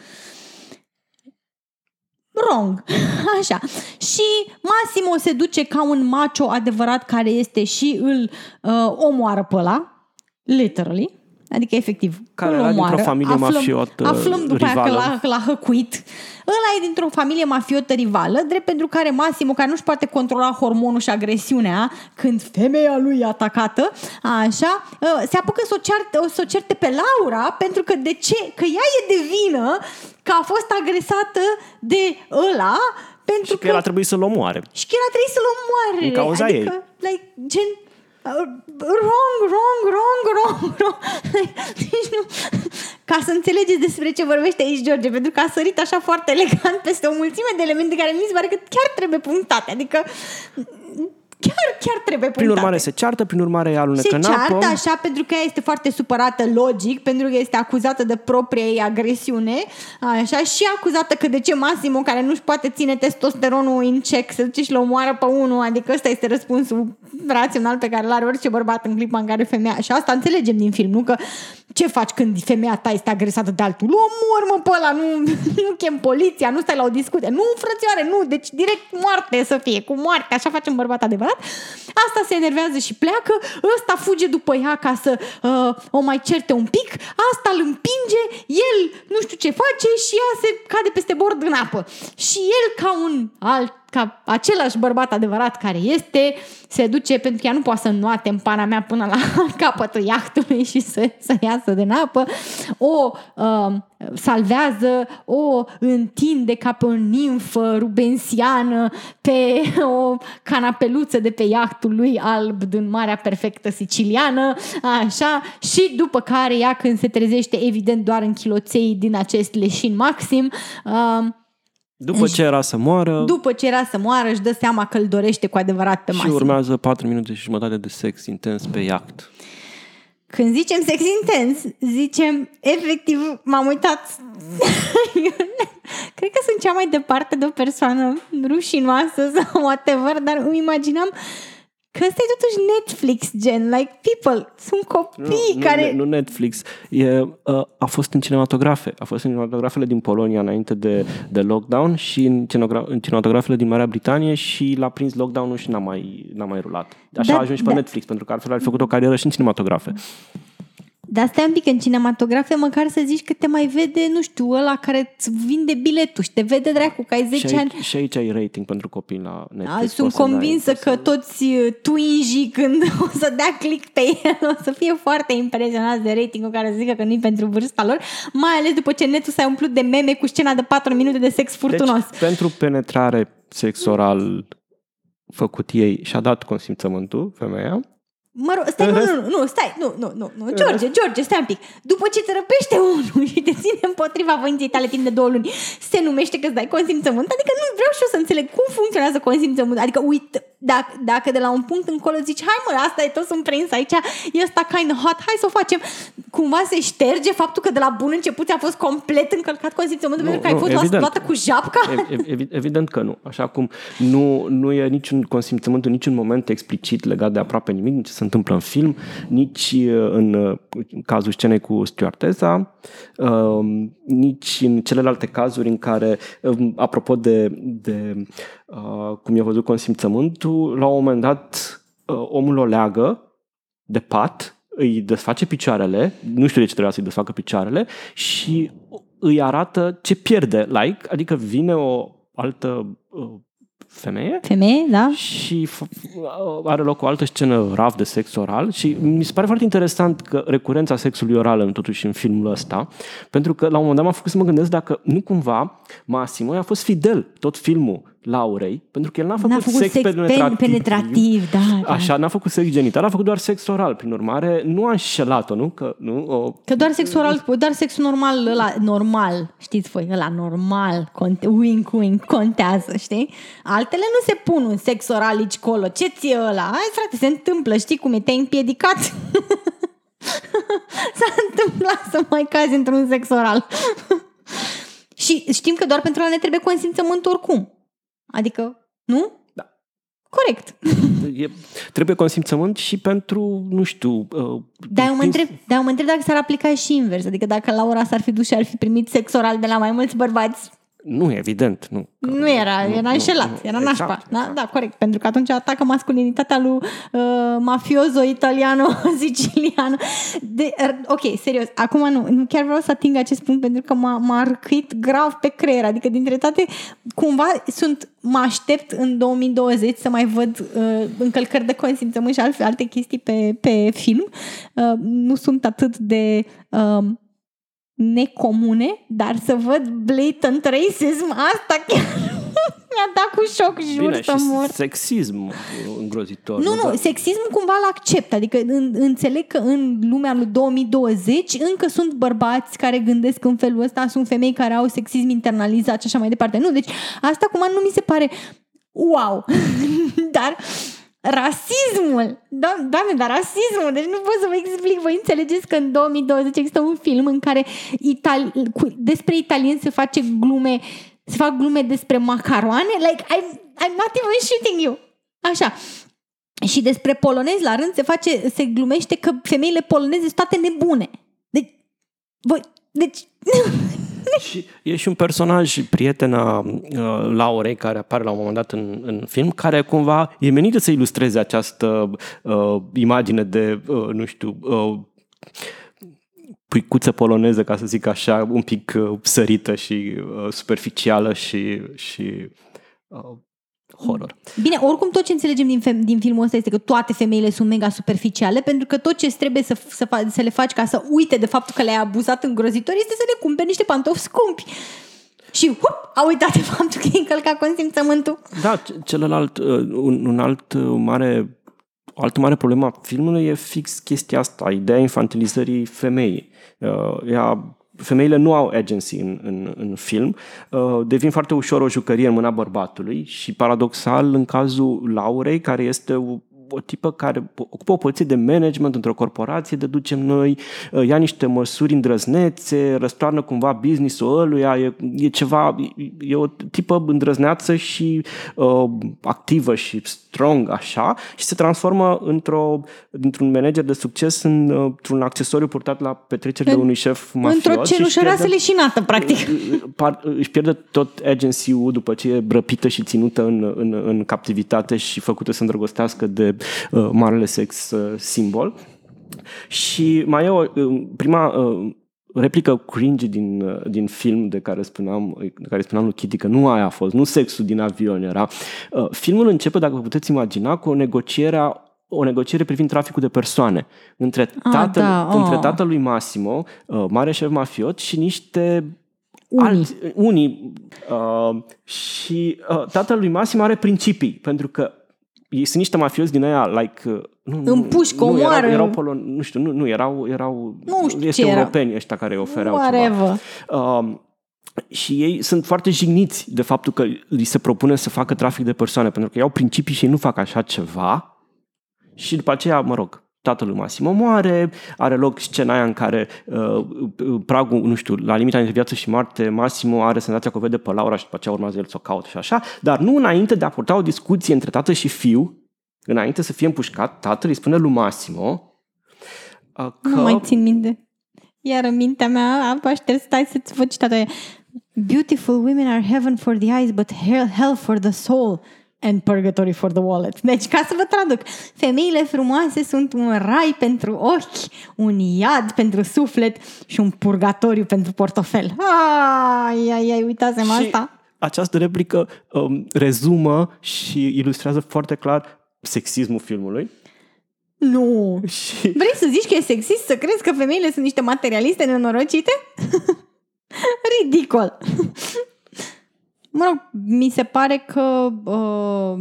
Wrong. Așa. Și Massimo se duce ca un macho adevărat care este și îl uh, omoară pe ăla. Literally. Adică, efectiv, Care îl era omoară. dintr-o familie mafiotă Aflăm după aia că rivală. l-a, că l-a hăcuit. Ăla e dintr-o familie mafiotă rivală, drept pentru care Massimo, care nu-și poate controla hormonul și agresiunea când femeia lui e atacată, așa, ă, se apucă să o, cearte, să o certe pe Laura pentru că de ce? Că ea e de vină că a fost agresată de ăla pentru Și că el a trebuit să-l omoare. și că el a trebuit să-l omoare. Din cauza adică, ei. like, gen, uh, wrong, wrong, wrong, wrong, wrong. Deci nu, ca să înțelegeți despre ce vorbește aici George, pentru că a sărit așa foarte elegant peste o mulțime de elemente care mi se pare că chiar trebuie punctate. Adică chiar, chiar trebuie punctate. Prin urmare se ceartă, prin urmare ea alunecă Se în apă. ceartă așa pentru că ea este foarte supărată logic, pentru că este acuzată de propria ei agresiune, așa, și acuzată că de ce Massimo, care nu-și poate ține testosteronul în check, se duce și le omoară pe unul, adică ăsta este răspunsul rațional pe care îl are orice bărbat în clipa în care femeia, și asta înțelegem din film, nu că ce faci când femeia ta este agresată de altul? Lu omor, mă, pe ăla, nu, nu chem poliția, nu stai la o discuție. Nu, frățioare, nu, deci direct moarte să fie, cu moarte, așa face un bărbat adevărat. Asta se enervează și pleacă, ăsta fuge după ea ca să uh, o mai certe un pic, asta îl împinge, el nu știu ce face și ea se cade peste bord în apă. Și el ca un alt ca același bărbat adevărat care este, se duce pentru că ea nu poate să înnoate în pana mea până la capătul iahtului și să, să iasă din apă, o uh, salvează, o întinde ca pe o nimfă rubensiană pe o canapeluță de pe iahtul lui alb din Marea Perfectă Siciliană, așa, și după care ea când se trezește evident doar în chiloței din acest leșin maxim, uh, După ce era să moară după ce era să moară, își dă seama că îl dorește cu adevărat pe și Massimo. urmează 4 minute și jumătate de sex intens pe iaht. Când zicem sex intens, zicem efectiv, m-am uitat cred că sunt cea mai departe de o persoană rușinoasă sau whatever, dar îmi imaginam că ăsta e totuși Netflix, gen, like people, sunt copii nu, care... Nu, nu Netflix. E, uh, a fost în cinematografe. A fost în cinematografele din Polonia înainte de, de lockdown și în, cinemagra- în cinematografele din Marea Britanie și l-a prins lockdown-ul și n-a mai, n-a mai rulat. Așa Da, a ajuns și pe da. Netflix, pentru că altfel ar fi făcut o carieră și în cinematografe. Dar stai un pic în cinematografe, măcar să zici că te mai vede, nu știu, ăla care îți vinde biletul și te vede dracu că ai 10 Și ani. aici, și aici ai rating pentru copii la Netflix. A, Poți sunt să dai- convinsă poți că să- toți uh, twinjii când o să dea click pe el o să fie foarte impresionați de ratingul care să zică că nu-i pentru vârsta lor, mai ales după ce netul s-a umplut de meme cu scena de 4 minute de sex furtunos. Deci, pentru penetrare sex oral făcut ei și-a dat consimțământul, femeia, Mă rog, stai, În nu, rest- nu, nu, stai, nu, nu, nu, nu, George, George, stai un pic. După ce te răpește unul și te ține împotriva voinței tale timp de două luni, se numește că îți dai consimțământ? Adică nu vreau și eu să înțeleg cum funcționează consimțământ. Adică, uite, dacă, dacă de la un punct încolo zici, hai mă, asta e tot sunt prins aici, e ăsta kind of hot, hai să o facem. Cumva se șterge faptul că de la bun început a fost complet încălcat consimțământul pentru că ai fost evident. luată cu japca. Ev- Evident că nu. Așa cum nu, nu e niciun consimțământ în niciun moment explicit legat de aproape nimic, nici ce se întâmplă în film, nici uh, în uh, cazul scenei cu stewardesa, um, nici în celelalte cazuri în care, um, apropo de, de uh, cum e văzut consimțământul, la un moment dat uh, omul o leagă de pat, îi desface picioarele, nu știu de ce trebuia să-i desfacă picioarele și îi arată ce pierde, like, adică vine o altă uh, femeie Femeie, da? și f- are loc o altă scenă rav de sex oral și mi se pare foarte interesant că recurența sexului oral în totuși în filmul ăsta, pentru că la un moment dat m-a făcut să mă gândesc dacă nu cumva Massimo a fost fidel tot filmul Laurei, pentru că el n-a făcut, N-a făcut sex, sex penetrativ, penetrativ, da, da. Așa, n-a făcut sex genital, a făcut doar sex oral. Prin urmare, nu a înșelat-o, nu? Că, nu? O, Că doar sexul oral, doar sexul normal, ăla, normal, știți voi, ăla normal, conte, wink, wink, contează, știi? Altele nu se pun un sex oral aici colo. Ce ți ăla? Hai, frate, se întâmplă, știi cum e, te-ai împiedicat? S-a întâmplat să mai cazi într-un sex oral. Și știm că doar pentru ăla ne trebuie consimțământ oricum. Adică, nu? Da. Corect. e, trebuie consimțământ și pentru, nu știu... Uh, Dar eu mă prins- întreb, dar eu mă întreb dacă s-ar aplica și invers. Adică dacă Laura s-ar fi dus și ar fi primit sex oral de la mai mulți bărbați, Nu, evident, nu. Că- nu era, nu, era nu, înșelat, nu, era exact, nașpa. Da, exact. da, corect, pentru că atunci atacă masculinitatea lui uh, mafiozo italiano siciliano. De, er, ok, serios, acum nu, nu chiar vreau să ating acest punct pentru că m-a, m-a răcuit grav pe creier, adică dintre toate, cumva sunt, mă aștept în 2020 să mai văd uh, încălcări de consimțământ și alte, alte chestii pe, pe film. Uh, nu sunt atât de... Uh, necomune, dar să văd blatant racism, asta chiar mi-a dat cu șoc, jur Bine, să și mor. sexism îngrozitor. Nu, nu, Dar- sexism cumva l accept, adică în, înțeleg că în lumea lui 2020 încă sunt bărbați care gândesc în felul ăsta, sunt femei care au sexism internalizat și așa mai departe. Nu, deci asta acum nu mi se pare wow, dar rasismul, da, doamne, dar rasismul, deci nu pot să vă explic, voi înțelegeți că în 2020 există un film în care itali- cu, despre italieni se face glume, se fac glume despre macaroane, like, I'm, I'm not even shooting you. Așa. Și despre polonezi la rând se face, se glumește că femeile poloneze sunt toate nebune. Deci, voi, deci, Și e și un personaj, prietena uh, Laurei, care apare la un moment dat în, în film, care cumva e menită să ilustreze această uh, imagine de, uh, nu știu, uh, puicuță poloneză, ca să zic așa, un pic uh, sărită și uh, superficială și, și uh, horror. Bine, oricum tot ce înțelegem din, fem- din filmul ăsta este că toate femeile sunt mega superficiale pentru că tot ce trebuie să, să, fa- să le faci ca să uite de faptul că le-ai abuzat îngrozitor este să le cumperi niște pantofi scumpi. Și hup, a uitat de faptul că e încălcat consimțământul. Da, ce- celălalt, uh, un, un alt uh, mare, o altă mare problemă a filmului e fix chestia asta, ideea infantilizării femeii. Uh, Ea, femeile nu au agency în, în, în film, uh, devin foarte ușor o jucărie în mâna bărbatului și paradoxal în cazul Laurei, care este o o tipă care ocupă o poziție de management într-o corporație, deducem noi, uh, ia niște măsuri îndrăznețe, răstoarnă cumva business-ul ăluia, e, e ceva, e, e o tipă îndrăzneață și uh, activă și strong așa și se transformă într-o, dintr-un manager de succes în, uh, într-un accesoriu purtat la petrecerile În- unui șef mafios. Într-o și își cenușăreasă pierde- leșinată, practic. par, își pierde tot agency-ul după ce e brăpită și ținută în, în, în captivitate și făcută să îndrăgostească de uh, marele sex uh, simbol. Și mai e o, uh, prima uh, replică cringe din, uh, din film de care spuneam, de care spuneam lui Kitty că nu aia a fost, nu sexul din avion era. Uh, filmul începe, dacă vă puteți imagina, cu o negociere a o negociere privind traficul de persoane între, Ah, tatăl, da, între oh. tatălui Massimo, uh, mare șef mafiot, și niște Unii. Alți, unii uh, și uh, tatălui Massimo are principii, pentru că ei sunt niște mafioți din aia, like... uh, Nu, Împușcă, nu, omoară. erau, erau polon, nu știu, nu, nu erau, erau Nu știu este ce erau. europeni ăștia care îi ofereau ceva. Whatever. Uh, și ei sunt foarte jigniți de faptul că li se propune să facă trafic de persoane, pentru că ei au principii și ei nu fac așa ceva și după aceea, mă rog, tatăl lui Massimo moare, are loc scena aia în care uh, pragul, nu știu, la limita între viață și moarte, Massimo are senzația că o vede pe Laura și după aceea urmează el să o caute și așa, dar nu înainte de a purta o discuție între tată și fiu, înainte să fie împușcat, tatăl îi spune lui Massimo uh, că... Nu mai țin minte. Iar în mintea mea, am șters, stai să-ți văd citatul Beautiful women are heaven for the eyes, but hell, hell for the soul and purgatory for the wallet. Deci, ca să vă traduc, femeile frumoase sunt un rai pentru ochi, un iad pentru suflet și un purgatoriu pentru portofel. Ai, ai, ai, uitați-mă asta. Această replică um, rezumă și ilustrează foarte clar sexismul filmului. Nu. Și... Vrei să zici că e sexist să crezi că femeile sunt niște materialiste nenorocite? Ridicol. Mă rog, mi se pare că uh,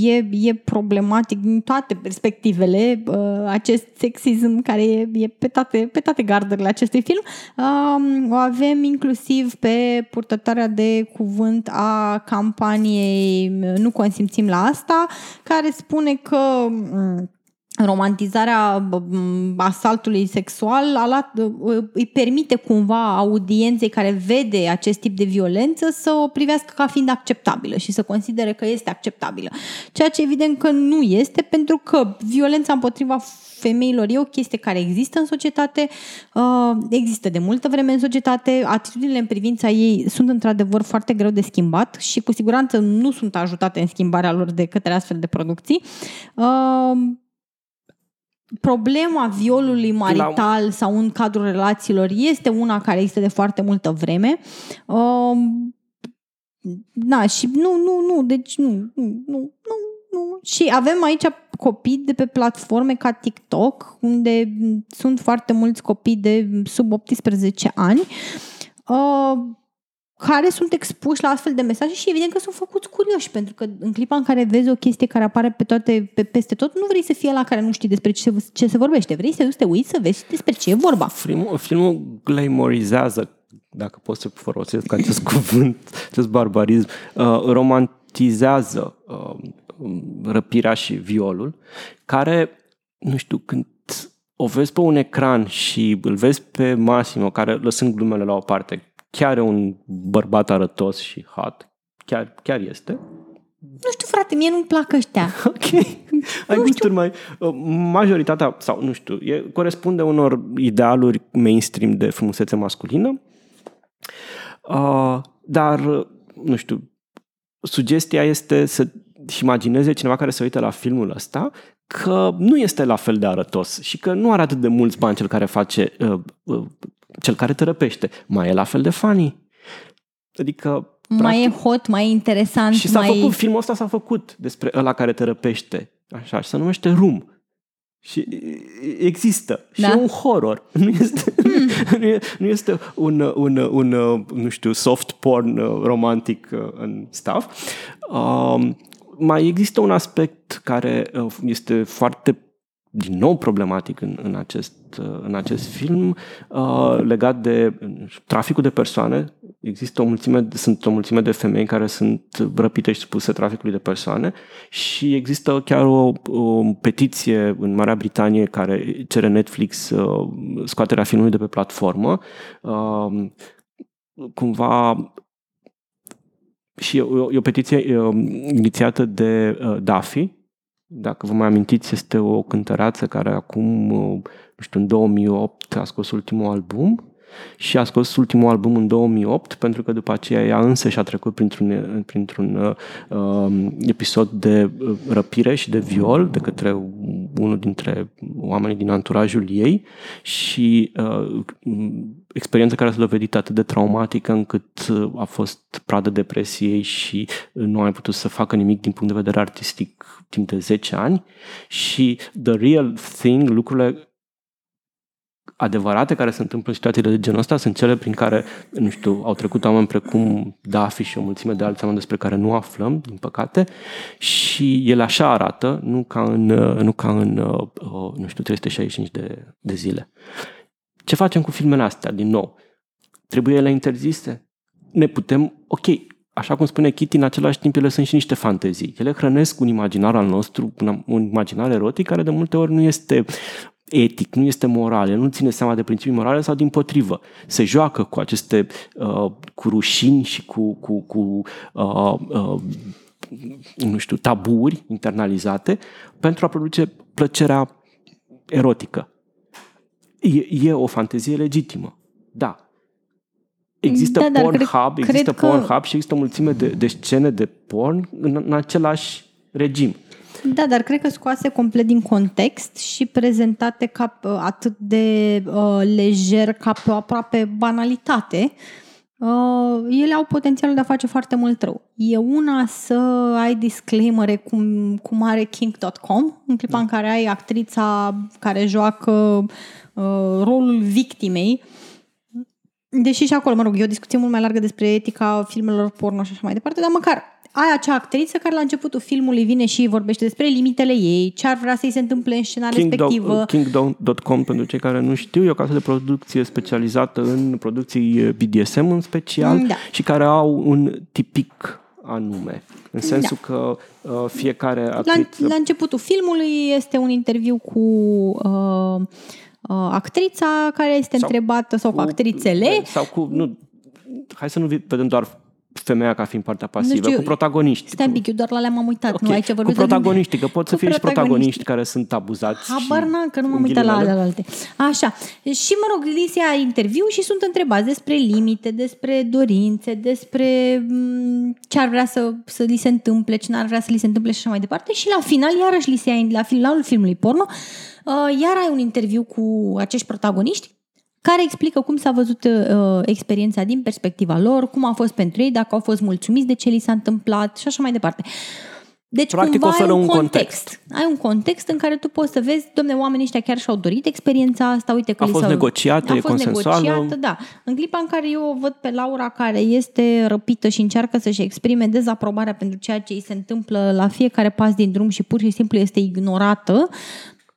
e, e problematic din toate perspectivele uh, acest sexism care e, e pe, toate, pe toate gardările acestui film. Uh, o avem inclusiv pe purtătoarea de cuvânt a campaniei Nu consimțim la asta, care spune că uh, romantizarea asaltului sexual îi permite cumva audienței care vede acest tip de violență să o privească ca fiind acceptabilă și să considere că este acceptabilă. Ceea ce evident că nu este pentru că violența împotriva femeilor e o chestie care există în societate, uh, există de multă vreme în societate, atitudinile în privința ei sunt într-adevăr foarte greu de schimbat și cu siguranță nu sunt ajutate în schimbarea lor de către astfel de producții uh, problema violului marital la... sau în cadrul relațiilor este una care există de foarte multă vreme. Um, da, și nu, nu, nu, deci nu, nu, nu, nu, nu. Și avem aici copii de pe platforme ca TikTok, unde sunt foarte mulți copii de sub 18 ani. Uh, care sunt expuși la astfel de mesaje și evident că sunt făcuți curioși, pentru că în clipa în care vezi o chestie care apare pe toate, pe, peste tot, nu vrei să fie la care nu știi despre ce se, ce se vorbește. Vrei să te uiți să vezi despre ce e vorba. Filmul, filmul glamorizează, dacă pot să folosesc acest cuvânt, acest barbarism, uh, romantizează uh, răpirea și violul, care, nu știu, când o vezi pe un ecran și îl vezi pe Massimo, care lăsând glumele la o parte, chiar e un bărbat arătos și hot. Chiar, chiar este. Nu știu, frate, mie nu-mi plac ăștia. Ok. Ai nu gusturi mai... Uh, majoritatea, sau nu știu, e, corespunde unor idealuri mainstream de frumusețe masculină. Uh, dar, nu știu, sugestia este să imagineze cineva care se uită la filmul ăsta că nu este la fel de arătos și că nu are atât de mulți bani cel care face uh, uh, cel care te răpește, mai e la fel de funny. Adică mai practic, e hot, mai e interesant. Și s-a mai... făcut, filmul ăsta s-a făcut despre ăla care te răpește. Așa, și se numește Room. Și există. Da. Și e un horror. Nu este, hmm. nu, e, nu este un, un, un, nu știu, soft porn romantic în stuff. Um, mai există un aspect care uh, este foarte din nou problematic în, în, acest, în acest film uh, legat de traficul de persoane. Există o mulțime, sunt o mulțime de femei care sunt răpite și spuse traficului de persoane și există chiar o, o petiție în Marea Britanie care cere Netflix uh, scoaterea filmului de pe platformă. Uh, cumva și e o, e o petiție uh, inițiată de uh, Daffy, dacă vă mai amintiți, este o cântăreață care acum, uh, nu știu, în 2008 a scos ultimul album și a scos ultimul album în 2008 pentru că după aceea ea însă și-a trecut printr-un, printr-un uh, um, episod de uh, răpire și de viol de către unul dintre oamenii din anturajul ei și uh, experiența care s-a dovedit atât de traumatică încât uh, a fost pradă depresiei și nu a mai putut să facă nimic din punct de vedere artistic timp de 10 ani. Și the real thing, lucrurile adevărate care se întâmplă în situațiile de genul ăsta sunt cele prin care, nu știu, au trecut oameni precum Dafi și o mulțime de alți oameni despre care nu aflăm, din păcate, și ele așa arată, nu ca în, nu ca în nu știu, 365 de, de zile. Ce facem cu filmele astea, din nou? Trebuie ele interzise? Ne putem, ok, așa cum spune Kitty, în același timp ele sunt și niște fantezii. Ele hrănesc un imaginar al nostru, un imaginar erotic care de multe ori nu este etic, nu este moral, nu ține seama de principii morale sau din potrivă. Se joacă cu aceste, uh, cu rușini și cu, cu, cu uh, uh, nu știu, taburi internalizate pentru a produce plăcerea erotică. E, e o fantezie legitimă, da. Există da, Pornhub, cred, există cred Pornhub că... și există o mulțime de, de scene de porn în, în același regim. Da, dar cred că scoase complet din context și prezentate ca atât de uh, lejer ca pe o aproape banalitate, uh, ele au potențialul de a face foarte mult rău. E una să ai disclaimere cum, cum are King.com, în clipa da. în care ai actrița care joacă uh, rolul victimei, Deși și acolo, mă rog, e o discuție mult mai largă despre etica filmelor porno și așa mai departe, dar măcar ai acea actriță care la începutul filmului vine și vorbește despre limitele ei, ce ar vrea să-i se întâmple în scena King respectivă. King.com, pentru cei care nu știu, e o casă de producție specializată în producții BDSM în special da. și care au un tipic anume. În sensul da. că uh, fiecare actriță... La, la începutul filmului este un interviu cu... Uh, uh, actrița care este sau întrebată sau cu actrițele. Sau cu, nu, hai să nu vedem doar femeia ca fiind partea pasivă, știu, cu protagoniști. Stai un pic, eu doar la le-am uitat. Okay. Nu, aici cu protagoniști, că pot să fie și protagoniști care sunt abuzați. Habar n că nu m-am uitat la alte. Așa. Și mă rog, li se ia interviu și sunt întrebați despre limite, despre dorințe, despre mm, ce ar vrea să, să li se întâmple, ce n-ar vrea să li se întâmple și așa mai departe. Și la final, iarăși li se ia, la finalul filmului porno, uh, iar ai un interviu cu acești protagoniști care explică cum s-a văzut uh, experiența din perspectiva lor, cum a fost pentru ei, dacă au fost mulțumiți de ce li s-a întâmplat și așa mai departe. Deci Practic cumva ai un context. context. Ai un context în care tu poți să vezi, domne, oamenii ăștia chiar și-au dorit experiența asta, uite că a fost negociată, a fost consensuală. negociată, da. În clipa în care eu o văd pe Laura care este răpită și încearcă să-și exprime dezaprobarea pentru ceea ce îi se întâmplă la fiecare pas din drum și pur și simplu este ignorată.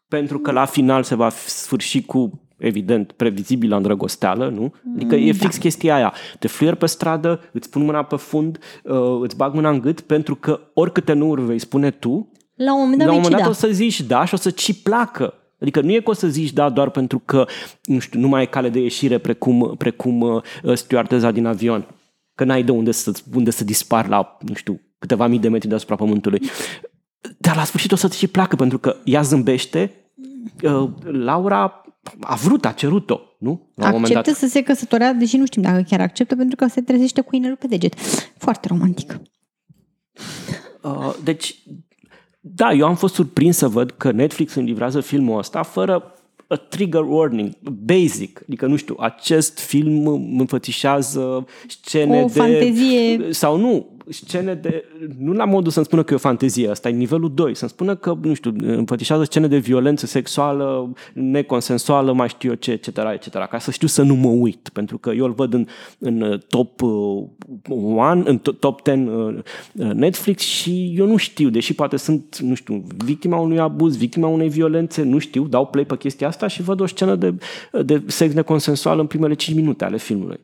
Pentru că la final se va sfârși cu evident, previzibilă îndrăgosteală, nu? Adică e fix da. chestia aia. Te fluier pe stradă, îți pun mâna pe fund, uh, îți bag mâna în gât, pentru că oricâte nu vei spune tu, la un moment dat, la un moment dat da. o să zici da și o să ci placă. Adică nu e că o să zici da doar pentru că, nu știu, nu mai e cale de ieșire precum, precum uh, stewardeza din avion. Că n-ai de unde să, unde să dispar la, nu știu, câteva mii de metri deasupra pământului. Dar la sfârșit o să-ți și placă pentru că ea zâmbește, uh, Laura a vrut, a cerut-o, nu? La acceptă dat. să se căsătorea, deși nu știm dacă chiar acceptă, pentru că se trezește cu inelul pe deget. Foarte romantic. Uh, deci, da, eu am fost surprins să văd că Netflix îmi livrează filmul ăsta fără a trigger warning, basic. Adică, nu știu, acest film înfățișează scene o de... fantezie. Sau nu, scene de... Nu la modul să-mi spună că e o fantezie, asta e nivelul 2. Să-mi spună că, nu știu, înfățișează scene de violență sexuală, neconsensuală, mai știu eu ce, etc., etc., ca să știu să nu mă uit, pentru că eu îl văd în, în top 1, uh, în top 10 uh, Netflix și eu nu știu, deși poate sunt, nu știu, victima unui abuz, victima unei violențe, nu știu, dau play pe chestia asta și văd o scenă de, de sex neconsensual în primele 5 minute ale filmului.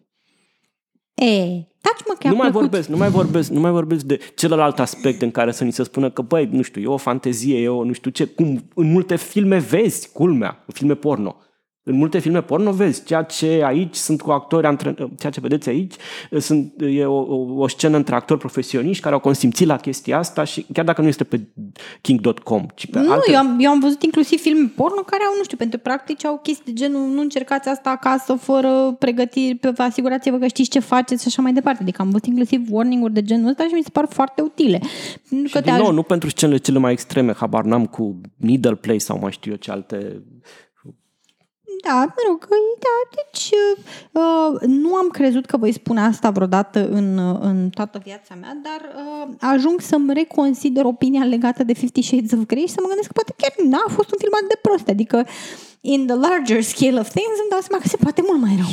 E, taci mă că nu mai vorbesc, nu mai vorbesc, nu mai vorbesc de celălalt aspect în care să ni se spună că, băi, nu știu, e o fantezie, e o nu știu ce, cum în multe filme vezi, culmea, filme porno. În multe filme porno vezi ceea ce aici sunt cu actori, ceea ce vedeți aici, sunt, e o, o, o scenă între actori profesioniști care au consimțit la chestia asta și chiar dacă nu este pe king.com, ci pe Nu, alte... eu, am, eu am văzut inclusiv filme porno care au, nu știu, pentru practici au chestii de genul nu încercați asta acasă fără pregătiri, vă asigurați-vă că știți ce faceți și așa mai departe. Adică am văzut inclusiv warning-uri de genul ăsta și mi se par foarte utile. Și că din nou, aj- nu pentru scenele cele mai extreme, habar n-am cu needle play sau mai știu eu ce alte da, mă rog, da, deci uh, nu am crezut că voi spune asta vreodată în, în toată viața mea, dar uh, ajung să-mi reconsider opinia legată de Fifty Shades of Grey și să mă gândesc că poate chiar n-a fost un film atât de prost. Adică in the larger scale of things îmi dau seama că se poate mult mai rău.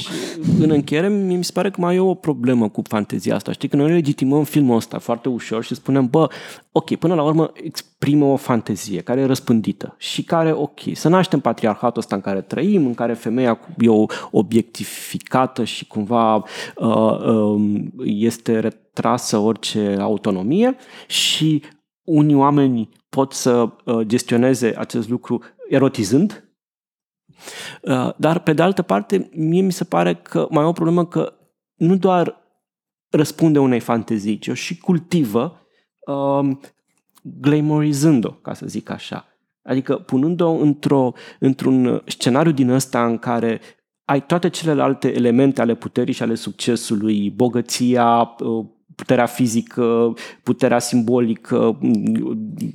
În încheiere, mi se pare că mai e o problemă cu fantezia asta. Știi că noi legitimăm filmul ăsta foarte ușor și spunem, bă, ok, până la urmă exprimă o fantezie care e răspândită și care, ok, să naștem patriarhatul ăsta în care trăim, în care femeia e o obiectificată și cumva uh, uh, este retrasă orice autonomie și unii oameni pot să uh, gestioneze acest lucru erotizând, uh, dar pe de altă parte, mie mi se pare că mai e o problemă că nu doar răspunde unei fantezii, ci o și cultivă um, glamorizând-o, ca să zic așa. Adică punând-o într-o, într-un scenariu din ăsta în care ai toate celelalte elemente ale puterii și ale succesului, bogăția, uh, puterea fizică, puterea simbolică,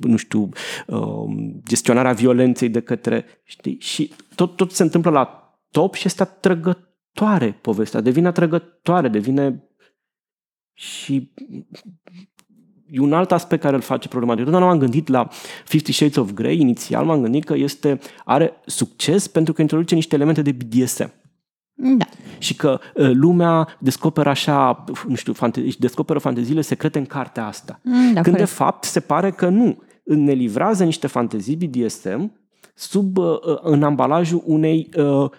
nu știu, um, gestionarea violenței de către, știi, și tot, tot se întâmplă la top și este atrăgătoare povestea, devine atrăgătoare, devine și e un alt aspect care îl face problematic. Nu m-am gândit la Fifty Shades of Grey, inițial m-am gândit că este, are succes pentru că introduce niște elemente de BDSM. Da. Și că uh, lumea descoperă așa, nu știu, fante- își descoperă fanteziile secrete în cartea asta. Mm, da, Când corect. de fapt se pare că nu. Ne livrează niște fantezii BDSM sub, uh, în ambalajul unei uh,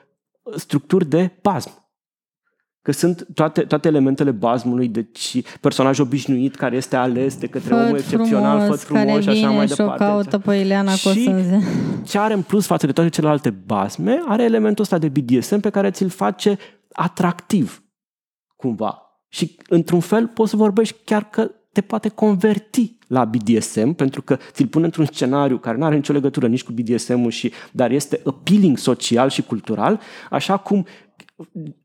structuri de pasm. Că sunt toate, toate elementele bazmului, deci personaj obișnuit care este ales de către omul excepțional, făt frumos care și așa vine mai și departe. o caută pe Ileana cu o Și sânze. ce are în plus față de toate celelalte basme, are elementul ăsta de BDSM pe care ți-l face atractiv, cumva. Și, într-un fel, poți să vorbești chiar că te poate converti la BDSM, pentru că ți-l pune într-un scenariu care nu are nicio legătură nici cu BDSM-ul, și, dar este appealing social și cultural, așa cum,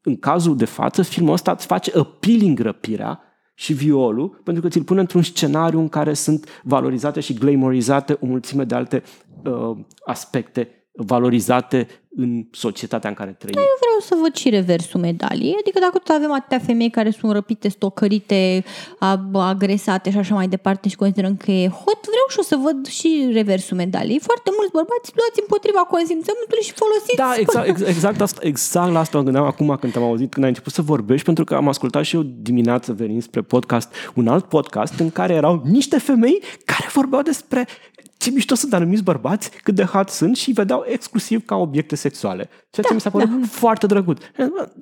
în cazul de față, filmul ăsta îți face appealing răpirea și violul, pentru că ți-l pune într-un scenariu în care sunt valorizate și glamorizate o mulțime de alte uh, aspecte valorizate în societatea în care trăim. Eu vreau să văd și reversul medaliei. Adică dacă tot avem atâtea femei care sunt răpite, stocărite, a- agresate și așa mai departe și considerăm că e hot, vreau și eu să văd și reversul medaliei. Foarte mulți bărbați luați împotriva consimțământului și folosiți Da, exact, ex- exact, asta, exact la asta mă gândeam acum când am auzit, când ai început să vorbești, pentru că am ascultat și eu dimineață venind spre podcast, un alt podcast în care erau niște femei care vorbeau despre ce mișto sunt anumiți bărbați, cât de hot sunt și îi vedeau exclusiv ca obiecte sexuale. Ceea ce mi s-a părut da. foarte drăguț.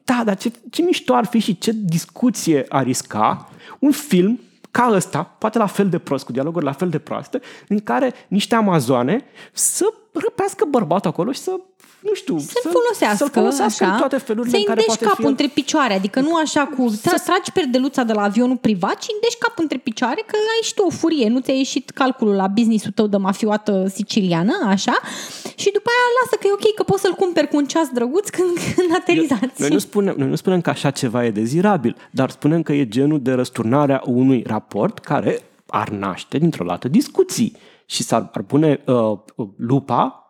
Da, dar ce, ce mișto ar fi și ce discuție ar risca un film ca ăsta, poate la fel de prost, cu dialoguri la fel de proaste, în care niște amazoane să răpească bărbatul acolo și să nu știu, să-l folosească, să folosească așa, în toate felurile să în care îndești poate capul fi între picioare, adică nu așa cu să tragi perdeluța de la avionul privat și îndești capul între picioare că ai și tu o furie, nu ți-a ieșit calculul la businessul tău de mafioată siciliană, așa, și după aia lasă că e ok, că poți să-l cumperi cu un ceas drăguț când, când aterizați. Noi nu, spunem, noi nu spunem că așa ceva e dezirabil, dar spunem că e genul de răsturnare a unui raport care ar naște dintr-o dată discuții și s-ar ar pune uh, lupa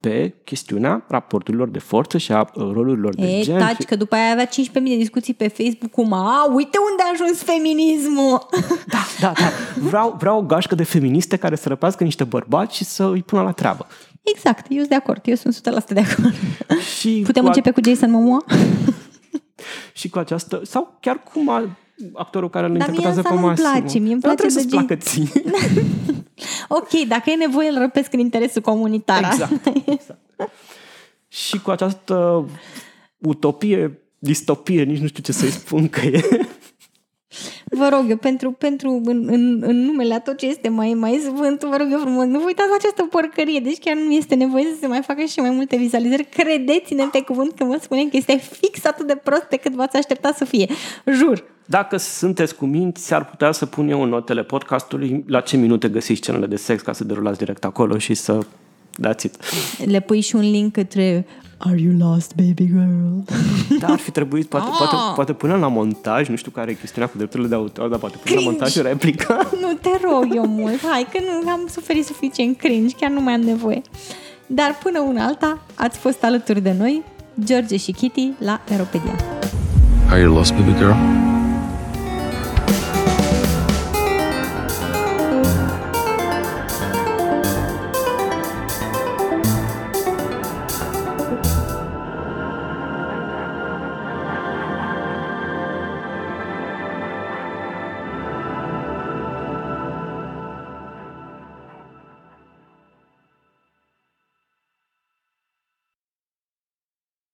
pe chestiunea raporturilor de forță și a uh, rolurilor de E, gen. taci, și... că după aia avea 15.000 de discuții pe Facebook cum, a, uite unde a ajuns feminismul. Da, da, da. Vreau, vreau o gașcă de feministe care să răpească niște bărbați și să îi pună la treabă. Exact, eu sunt de acord, eu sunt 100% de acord. Și Putem cu a- începe cu Jason Momoa? și cu această, sau chiar cum a, actorul care îl Dar mie interpretează asta pe nu-mi Massimo. place, mie îmi Dar place trebuie să-ți de placă ție. Ok, dacă e nevoie, îl răpesc în interesul comunitar. Exact, exact. și cu această utopie, distopie, nici nu știu ce să-i spun că e. Vă rog eu, pentru, pentru în, în, în numele a tot ce este mai, mai sfânt, vă rog eu frumos, nu vă uitați la această porcărie, deci chiar nu este nevoie să se mai facă și mai multe vizualizări. Credeți-ne pe cuvânt că vă spunem că este fix atât de prost pe cât v-ați aștepta să fie. Jur. Dacă sunteți cu minți, ar putea să pun eu în notele podcastului la ce minute găsiți scenele de sex ca să derulați direct acolo și să dați it. Le pui și un link către Are you lost, baby girl? Da, ar fi trebuit, poate, Ah! poate, poate până la montaj, nu știu care e chestiunea cu drepturile de autor, dar poate până la Cringe. montaj replica. Nu te rog eu mult, hai că nu am suferit suficient cringe, chiar nu mai am nevoie. Dar până una alta, ați fost alături de noi, George și Kitty, la Aeropedia. Are you lost, baby girl?